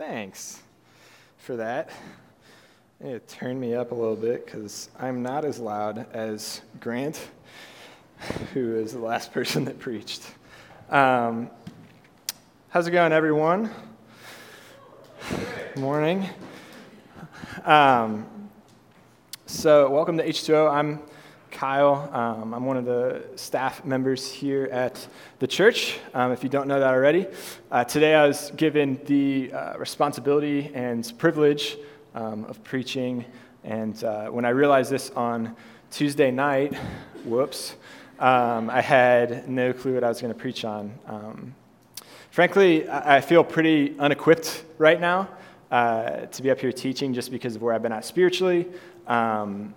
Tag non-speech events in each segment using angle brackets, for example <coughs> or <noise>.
Thanks for that. It turned me up a little bit because I'm not as loud as Grant, who is the last <laughs> person that preached. Um, how's it going, everyone? Morning. Um, so, welcome to H2O. I'm Kyle. Um, I'm one of the staff members here at the church, um, if you don't know that already. Uh, today I was given the uh, responsibility and privilege um, of preaching, and uh, when I realized this on Tuesday night, whoops, um, I had no clue what I was going to preach on. Um, frankly, I feel pretty unequipped right now. Uh, to be up here teaching just because of where I've been at spiritually. Um,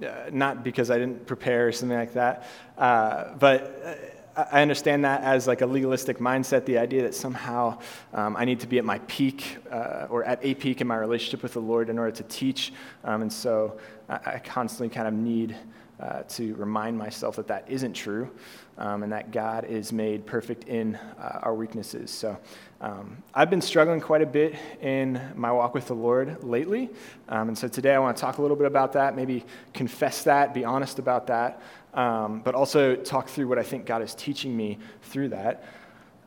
uh, not because I didn't prepare or something like that, uh, but uh, I understand that as like a legalistic mindset, the idea that somehow um, I need to be at my peak uh, or at a peak in my relationship with the Lord in order to teach. Um, and so I, I, constantly kind of need uh, to remind myself that that isn't true um, and that God is made perfect in uh, our weaknesses. So um, I've been struggling quite a bit in my walk with the Lord lately. Um, and so today I want to talk a little bit about that, maybe confess that, be honest about that, um, but also talk through what I think God is teaching me through that.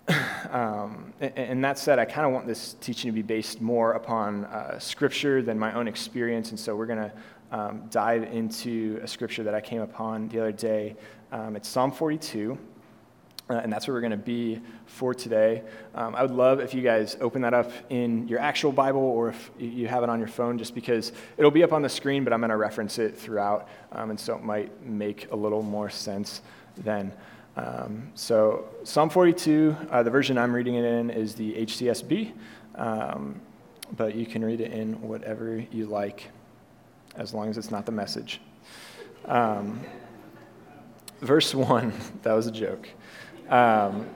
<clears throat> Um, and, and, that said, I kind of want this teaching to be based more upon uh, scripture than my own experience. And so we're going to um, dive into a scripture that I came upon the other day. Um, it's Psalm 42. Uh, and that's where we're going to be for today. Um, I would love if you guys open that up in your actual Bible or if you have it on your phone, just because it'll be up on the screen, but I'm going to reference it throughout, um, and so it might make a little more sense then. Um, so, Psalm 42, uh, the version I'm reading it in is the HCSB, um, but you can read it in whatever you like, as long as it's not the message. Um, verse 1, <laughs> that was a joke. Um,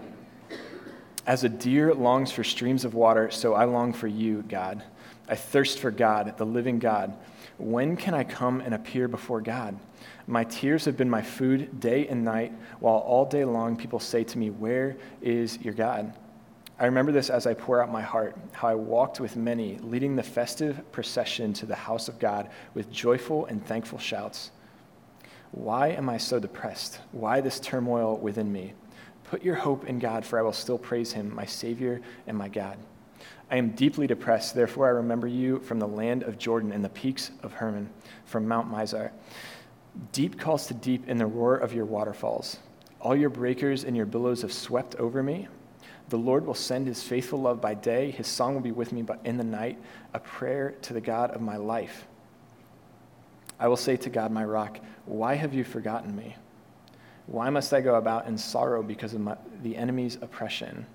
As a deer longs for streams of water, so I long for you, God. I thirst for God, the living God. When can I come and appear before God? My tears have been my food day and night, while all day long people say to me, Where is your God? I remember this as I pour out my heart, how I walked with many, leading the festive procession to the house of God with joyful and thankful shouts. Why am I so depressed? Why this turmoil within me? Put your hope in God, for I will still praise him, my Savior and my God. I am deeply depressed, therefore I remember you from the land of Jordan and the peaks of Hermon, from Mount Mizar. Deep calls to deep in the roar of your waterfalls. All your breakers and your billows have swept over me. The Lord will send his faithful love by day. His song will be with me in the night, a prayer to the God of my life. I will say to God, my rock, why have you forgotten me? Why must I go about in sorrow because of my, the enemy's oppression?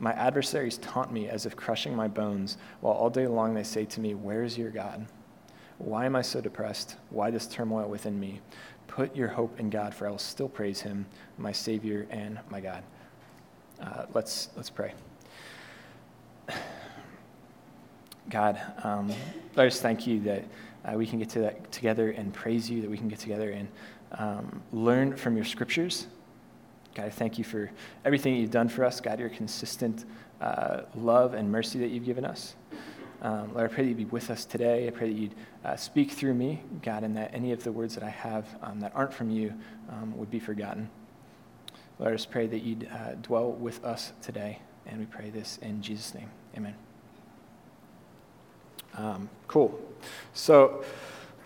My adversaries taunt me as if crushing my bones, while all day long they say to me, Where is your God? Why am I so depressed? Why this turmoil within me? Put your hope in God, for I will still praise him, my Savior and my God. Uh, let's, let's pray. God, um, I just thank you that uh, we can get to together and praise you, that we can get together and um, learn from your scriptures. God, I thank you for everything you've done for us. God, your consistent uh, love and mercy that you've given us. Um, Lord, I pray that you'd be with us today. I pray that you'd uh, speak through me, God, and that any of the words that I have um, that aren't from you um, would be forgotten. Lord, us pray that you'd uh, dwell with us today, and we pray this in Jesus' name. Amen. Um, cool. So,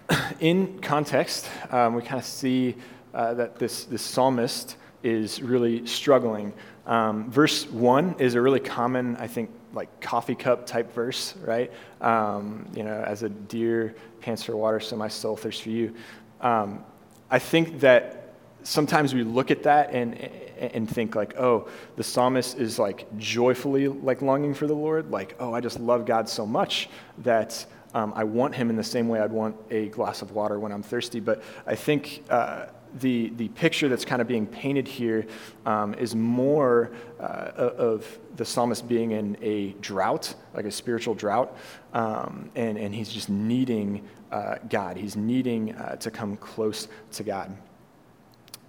<clears throat> in context, um, we kind of see uh, that this, this psalmist is really struggling. Um, verse 1 is a really common, I think, like coffee cup type verse, right? Um, you know, as a deer pants for water, so my soul thirsts for you. Um, I think that sometimes we look at that and, and think like, oh, the psalmist is like joyfully like longing for the Lord. Like, oh, I just love God so much that um, I want him in the same way I'd want a glass of water when I'm thirsty. But I think uh, the, the picture that's kind of being painted here um, is more uh, of the psalmist being in a drought, like a spiritual drought, um, and, and he's just needing uh, God. He's needing uh, to come close to God.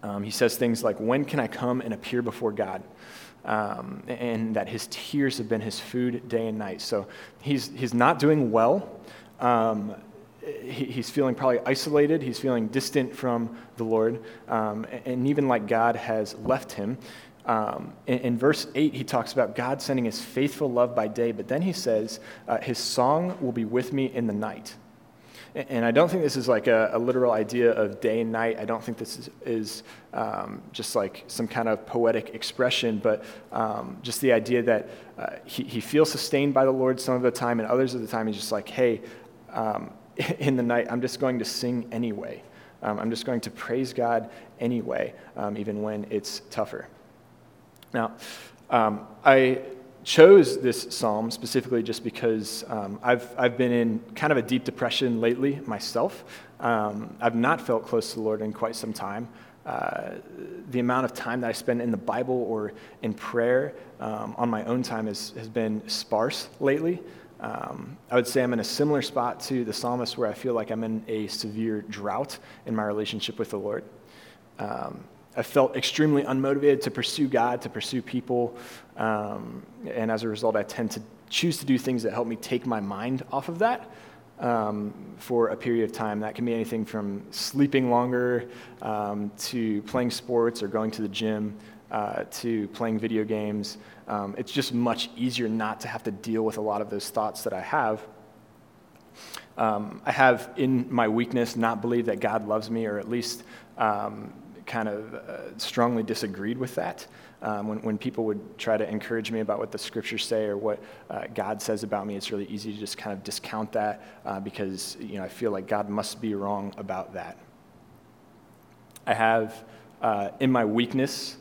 Um, he says things like, When can I come and appear before God? um, and that his tears have been his food day and night. So he's, he's not doing well. Um, he, he's feeling probably isolated. He's feeling distant from the Lord. Um, and even like God has left him. Um, in, in, verse 8, he talks about God sending his faithful love by day, but then he says, uh, His song will be with me in the night. And I don't think this is like a, a, literal idea of day and night. I don't think this is, is um, just like some kind of poetic expression, but um, just the idea that uh, he, he feels sustained by the Lord some of the time, and others of the time he's just like, hey, um, <laughs> in the night, I'm just going to sing anyway. Um, I'm just going to praise God anyway, um, even when it's tougher. Now, um, I chose this psalm specifically just because um, I've, I've been in kind of a deep depression lately myself. Um, I've not felt close to the Lord in quite some time. Uh, the amount of time that I spend in the Bible or in prayer um, on my own time has, has been sparse lately. Um, I would say I'm in a similar spot to the psalmist where I feel like I'm in a severe drought in my relationship with the Lord. Um, I felt extremely unmotivated to pursue God, to pursue people. Um, and as a result, I tend to choose to do things that help me take my mind off of that um, for a period of time. That can be anything from sleeping longer um, to playing sports or going to the gym uh, to playing video games. Um, it's just much easier not to have to deal with a lot of those thoughts that I have. Um, I have, in my weakness, not believed that God loves me, or at least um, kind of uh, strongly disagreed with that. Um, when, when people would try to encourage me about what the scriptures say or what uh, God says about me, it's really easy to just kind of discount that uh, because you know, I feel like God must be wrong about that. I have, uh, in my weakness,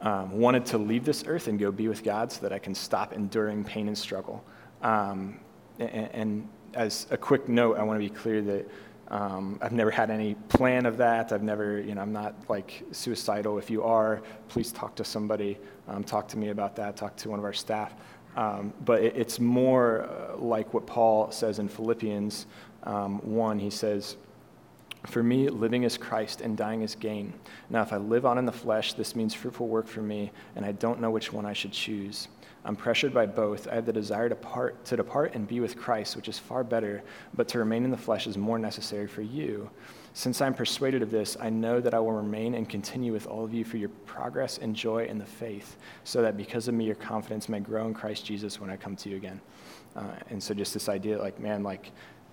um, wanted to leave this earth and go be with God so that I can stop enduring pain and struggle. Um, and, and as a quick note, I want to be clear that um, I've never had any plan of that. I've never, you know, I'm not like suicidal. If you are, please talk to somebody. Um, talk to me about that. Talk to one of our staff. Um, but it, it's more uh, like what Paul says in Philippians um, 1. He says, For me, living is Christ and dying is gain. Now, if I live on in the flesh, this means fruitful work for me, and I don't know which one I should choose. I'm pressured by both. I have the desire to, part, to depart and be with Christ, which is far better, but to remain in the flesh is more necessary for you. Since I'm persuaded of this, I know that I will remain and continue with all of you for your progress and joy in the faith, so that because of me, your confidence may grow in Christ Jesus when I come to you again. Uh, and so, just this idea like, man, like,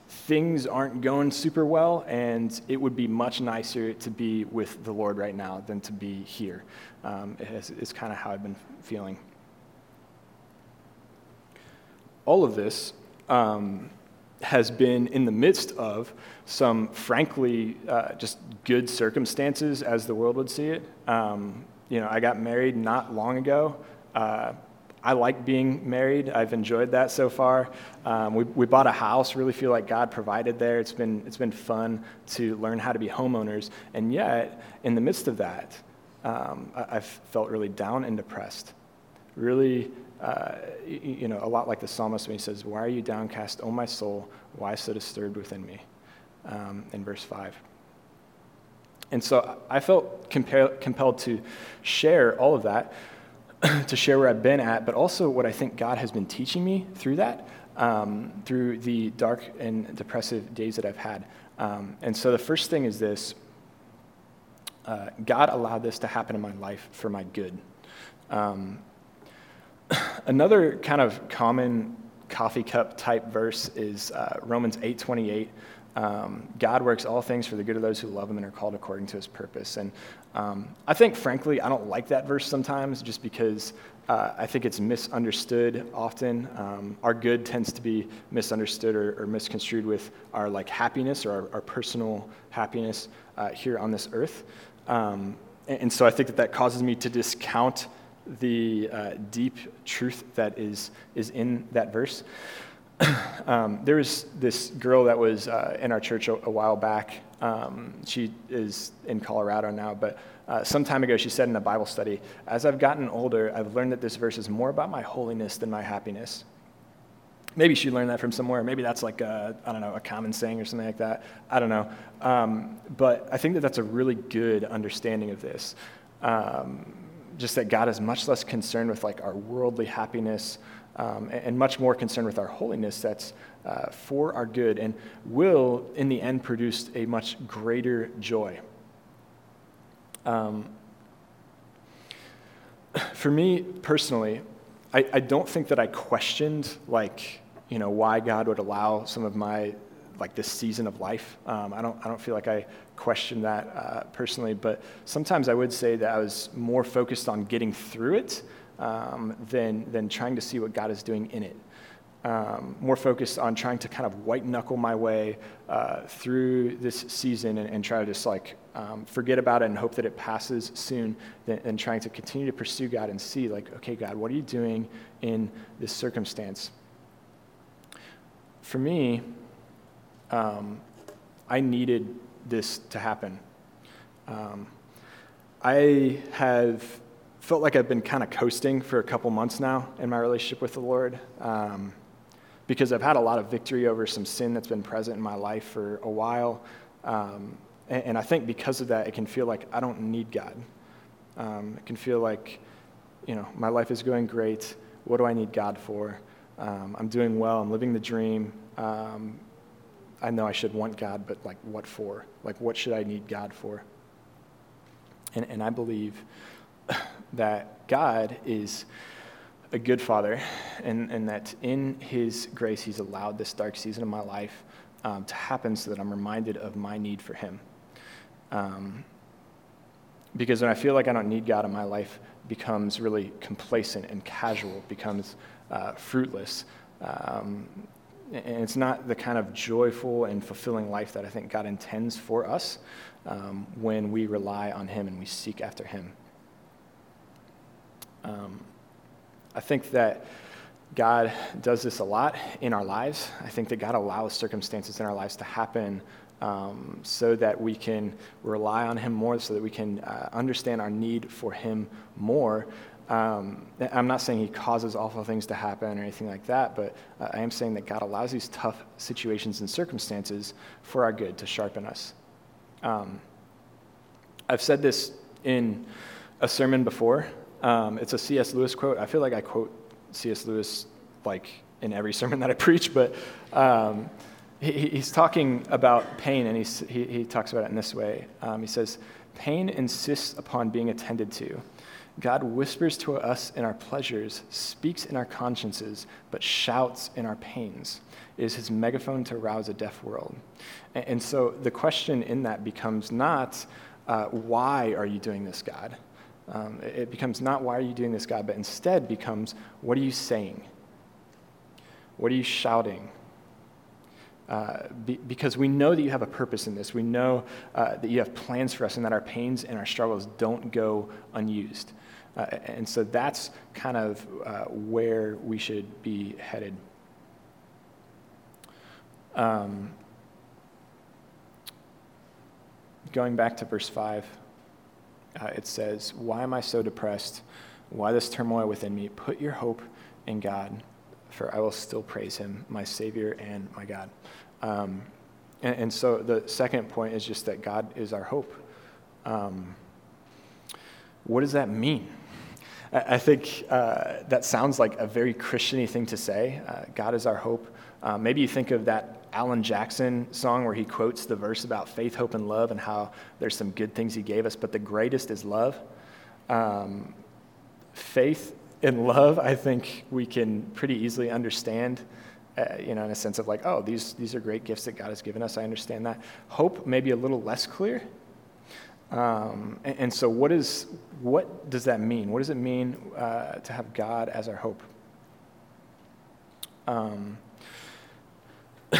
things aren't going super well, and it would be much nicer to be with the Lord right now than to be here. Um, it's kind of how I've been feeling all of this um, has been in the midst of some, frankly, uh, just good circumstances as the world would see it. Um, you know, I got married not long ago. Uh, I like being married. I've enjoyed that so far. Um, we, we bought a house. Really feel like God provided there. It's been it's been fun to learn how to be homeowners. And yet, in the midst of that, um, I, I've felt really down and depressed. Really you know, a lot like the psalmist when he says, Why are you downcast, O my soul? Why so disturbed within me? Um, in verse 5. And so I felt compel- compelled to share all of that, <clears throat> to share where I've been at, but also what I think God has been teaching me through that, um, through the dark and depressive days that I've had. Um, and so the first thing is this uh, God allowed this to happen in my life for my good. Um, <clears throat> Another kind of common coffee cup type verse is uh, Romans 8:28. Um, God works all things for the good of those who love Him and are called according to His purpose. And um, I think, frankly, I don't like that verse sometimes, just because uh, I think it's misunderstood often. Um, our good tends to be misunderstood or, or misconstrued with our like happiness or our, our personal happiness uh, here on this earth. Um, and, and so I think that that causes me to discount the uh, deep truth that is, is in that verse. <clears throat> um, there was this girl that was uh, in our church a, a while back. Um, she is in Colorado now, but uh, some time ago she said in a Bible study, As I've gotten older, I've learned that this verse is more about my holiness than my happiness. Maybe she learned that from somewhere. Maybe that's like a, I don't know, a common saying or something like that. I don't know. Um, but I think that that's a really good understanding of this. Um, just that God is much less concerned with like our worldly happiness um, and, much more concerned with our holiness that's uh, for our good and will, in the end, produce a much greater joy. Um, <sighs> for me personally, I, I don't think that I questioned like you know why God would allow some of my like this season of life. Um, I don't I don't feel like I question that uh, personally, but sometimes I would say that I was more focused on getting through it um, than than trying to see what God is doing in it um, more focused on trying to kind of white knuckle my way uh, through this season and, and, try to just like um, forget about it and hope that it passes soon than, than, trying to continue to pursue God and see, like, okay, God, what are you doing in this circumstance? For me, um, I needed this to happen. Um, I have felt like I've been kind of coasting for a couple months now in my relationship with the Lord. Um, because I've had a lot of victory over some sin that's been present in my life for a while. Um, and, and, I think because of that, it can feel like I don't need God. Um, it can feel like, you know, my life is going great. What do I need God for? Um, I'm doing well. I'm living the dream. Um, I know I should want God, but like, what for? Like, what should I need God for? And, and I believe <laughs> that God is a good father, and, and that in his grace, he's allowed this dark season of my life um, to happen so that I'm reminded of my need for him. Um, because when I feel like I don't need God in my life, becomes really complacent and casual, becomes uh, fruitless. Um, and it's not the kind of joyful and fulfilling life that I think God intends for us um, when we rely on Him and we seek after Him. Um, I think that God does this a lot in our lives. I think that God allows circumstances in our lives to happen um, so that we can rely on Him more, so that we can uh, understand our need for Him more. Um, I'm not saying He causes awful things to happen or anything like that, but uh, I am saying that God allows these tough situations and circumstances for our good to sharpen us. Um, I've said this in a sermon before. Um, it's a C.S. Lewis quote. I feel like I quote C.S. Lewis like in every <laughs> sermon that I preach, but um, he, he's talking about pain, and he, he talks about it in this way. Um, he says, Pain insists upon being attended to. God whispers to us in our pleasures, speaks in our consciences, but shouts in our pains. It is his megaphone to rouse a deaf world. And, and so the question in that becomes not, uh, why are you doing this, God? Um, it becomes not, why are you doing this, God, but instead becomes, what are you saying? What are you shouting? Uh, be, because we know that you have a purpose in this. We know uh, that you have plans for us and that our pains and our struggles don't go unused. Uh, and so that's kind of uh, where we should be headed. Um, going back to verse 5 uh, it says, Why am I so depressed? Why this turmoil within me? Put your hope in God, for I will still praise him, my Savior and my God. Um, and, and, so the second point is just that God is our hope. Um, what does that mean? I, I think uh, that sounds like a very Christiany thing to say. Uh, God is our hope. Uh, maybe you think of that Alan Jackson song where he quotes the verse about faith, hope, and love and how there's some good things he gave us, but the greatest is love. Um, faith and love, I think we can pretty easily understand, uh, you know, in a sense of like, oh, these, these are great gifts that God has given us. I understand that. Hope, maybe a little less clear. Um, and, and, so, what, is, what does that mean? What does it mean uh, to have God as our hope? Um, <coughs>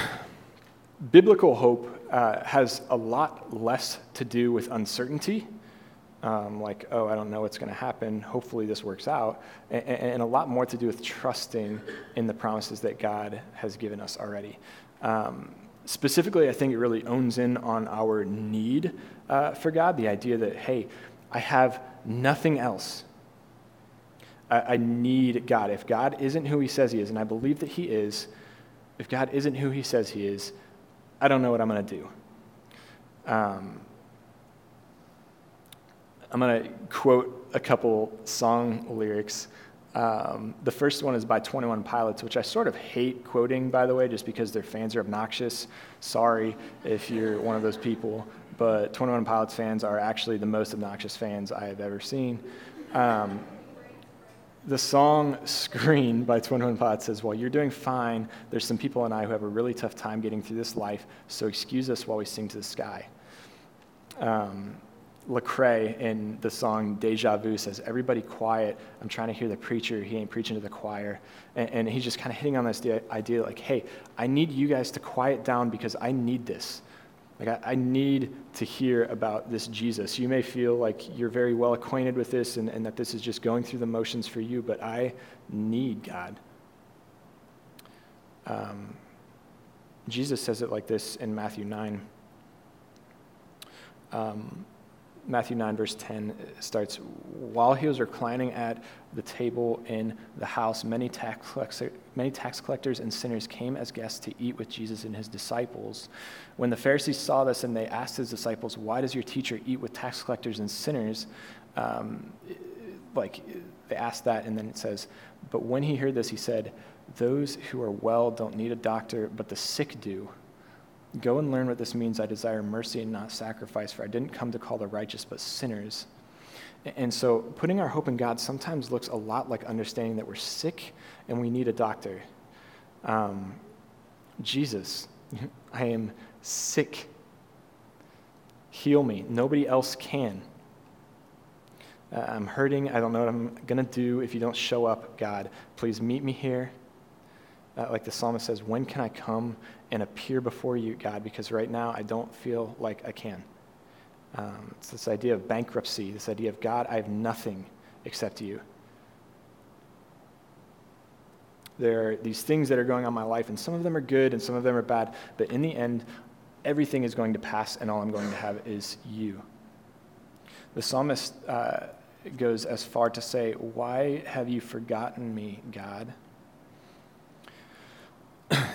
biblical hope uh, has a lot less to do with uncertainty, um, like, oh, I don't know what's going to happen. Hopefully, this works out. And, and, a lot more to do with trusting in the promises that God has given us already. Um, specifically, I think it really owns in on our need uh, for God the idea that, hey, I have nothing else. I, I need God. If God isn't who He says He is, and I believe that He is, if God isn't who He says He is, I don't know what I'm going to do. Um, I'm going to quote a couple song lyrics. Um, the first one is by 21 Pilots, which I sort of hate quoting, by the way, just because their fans are obnoxious. Sorry if you're one of those people, but 21 Pilots fans are actually the most obnoxious fans I have ever seen. Um, the song Screen by 21 Pilots says, While you're doing fine, there's some people and I who have a really tough time getting through this life, so excuse us while we sing to the sky. Um, Lecrae in the song Deja Vu says, Everybody quiet. I'm trying to hear the preacher. He ain't preaching to the choir. And, and he's just kind of hitting on this idea like, hey, I need you guys to quiet down because I need this. Like, I, I, need to hear about this Jesus. You may feel like you're very well acquainted with this and, and that this is just going through the motions for you, but I need God. Um, Jesus says it like this in Matthew 9. Um, Matthew 9, verse 10 starts While he was reclining at the table in the house, many tax, many tax collectors and sinners came as guests to eat with Jesus and his disciples. When the Pharisees saw this and they asked his disciples, Why does your teacher eat with tax collectors and sinners? Um, like, they asked that, and then it says, But when he heard this, he said, Those who are well don't need a doctor, but the sick do. Go and learn what this means. I desire mercy and not sacrifice, for I didn't come to call the righteous, but sinners. And so, putting our hope in God sometimes looks a lot like understanding that we're sick and we need a doctor. Um, Jesus, <laughs> I am sick. Heal me. Nobody else can. Uh, I'm hurting. I don't know what I'm going to do if you don't show up, God. Please meet me here. Uh, like the psalmist says, When can I come and appear before you, God? Because right now I don't feel like I can. Um, it's this idea of bankruptcy, this idea of God, I have nothing except you. There are these things that are going on in my life, and some of them are good and some of them are bad, but in the end, everything is going to pass, and all I'm going to have is you. The psalmist uh, goes as far to say, Why have you forgotten me, God?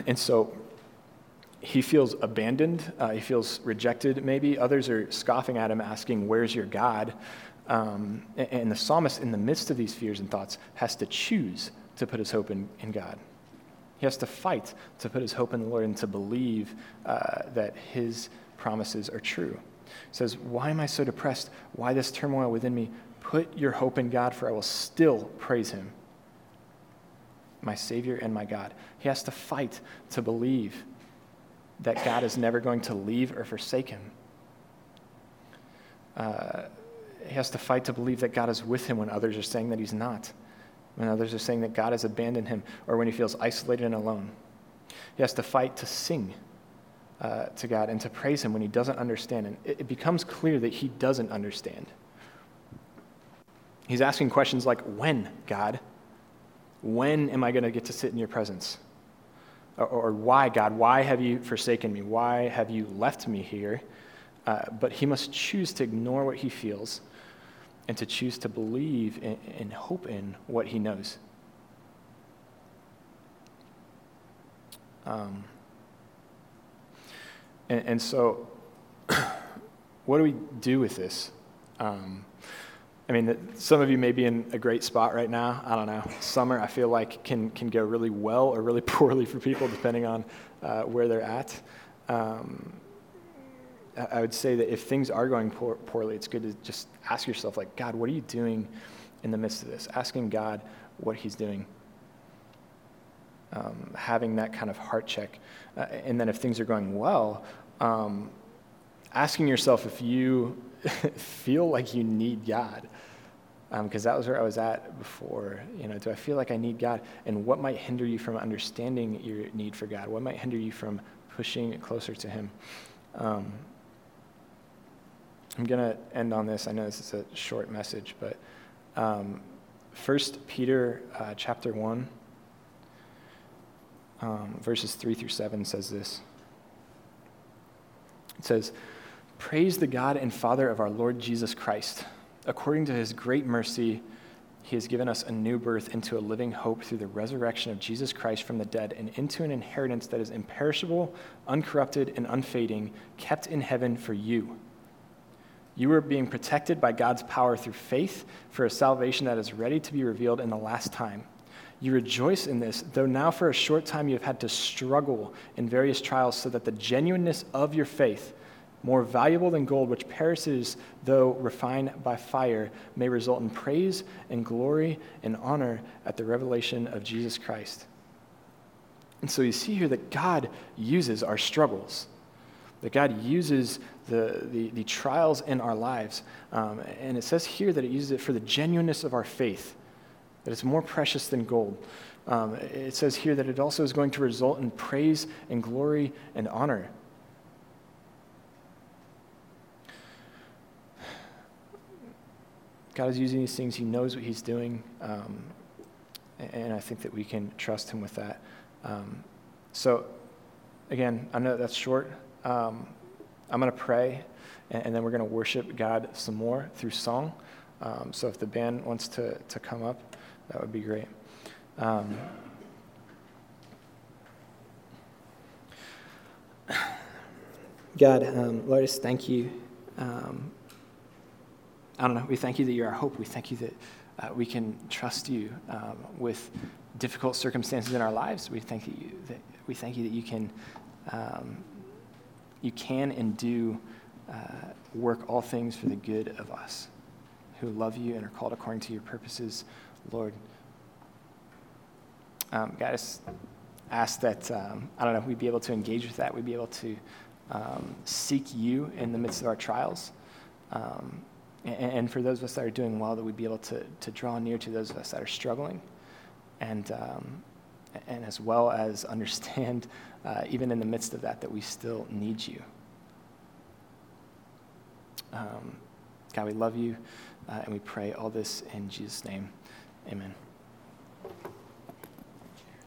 And so he feels abandoned. Uh, he feels rejected, maybe. Others are scoffing at him, asking, Where's your God? Um, and, and, the psalmist, in the midst of these fears and thoughts, has to choose to put his hope in, in God. He has to fight to put his hope in the Lord and to believe uh, that his promises are true. He says, Why am I so depressed? Why this turmoil within me? Put your hope in God, for I will still praise him my Savior and my God. He has to fight to believe that God is never going to leave or forsake him. Uh, he has to fight to believe that God is with him when others are saying that he's not, when others are saying that God has abandoned him, or when he feels isolated and alone. He has to fight to sing uh, to God and to praise him when he doesn't understand. And it, it becomes clear that he doesn't understand. He's asking questions like, When, God? When am I going to get to sit in your presence? Or, or, why, God? Why have you forsaken me? Why have you left me here? Uh, but he must choose to ignore what he feels and to choose to believe and hope in what he knows. Um, and, and, so, <clears throat> what do we do with this? Um, I mean, some of you may be in a great spot right now. I don't know. Summer, I feel like, can, can go really well or really <laughs> poorly for people, depending on uh, where they're at. Um, I would say that if things are going poor, poorly, it's good to just ask yourself, like, God, what are you doing in the midst of this? Asking God what He's doing. Um, having that kind of heart check. Uh, and then if things are going well, um, asking yourself if you <laughs> feel like you need God because um, that was where I was at before. You know, do I feel like I need God? And what might hinder you from understanding your need for God? What might hinder you from pushing closer to Him? Um, I'm going to end on this. I know this is a short message, but um, 1 Peter uh, chapter 1, um, verses 3 through 7 says this. It says, Praise the God and Father of our Lord Jesus Christ according to his great mercy, he has given us a new birth into a living hope through the resurrection of Jesus Christ from the dead and into an inheritance that is imperishable, uncorrupted, and unfading, kept in heaven for you, You are being protected by God's power through faith for a salvation that is ready to be revealed in the last time. You rejoice in this, though now for a short time you have had to struggle in various trials, so that the genuineness of your faith, more valuable than gold, which perishes though refined by fire, may result in praise and glory and honor at the revelation of Jesus Christ. And so you see here that God uses our struggles, that God uses the, the, the trials in our lives. Um, and it says here that it uses it for the genuineness of our faith that it's more precious than gold. Um, it says here that it also is going to result in praise and glory and honor. God is using these things. He knows what He's doing. Um, and I think that we can trust Him with that. Um, so, again, I know that's short. Um, I'm going to pray, and, and, then we're going to worship God some more through song. Um, so, if the band wants to, to come up. That would be great. Um, <sighs> God, um, Lord, just thank you. I don't know. We thank you that you're our hope. We thank you that uh, we can trust you um, with difficult circumstances in our lives. We thank you that we thank you that you can um, you can and do uh, work all things for the good of us who love you and are called according to your purposes. Lord, um, God, I just ask that, um, I don't know, we'd be able to engage with that. We'd be able to um, seek you in the midst of our trials. Um, and, and, for those of us that are doing well, that we'd be able to, to draw near to those of us that are struggling. And, um, and as well as <laughs> understand, uh, even in the midst of that, that we still need you. Um, God, we love you, uh, and we pray all this in Jesus' name. Amen.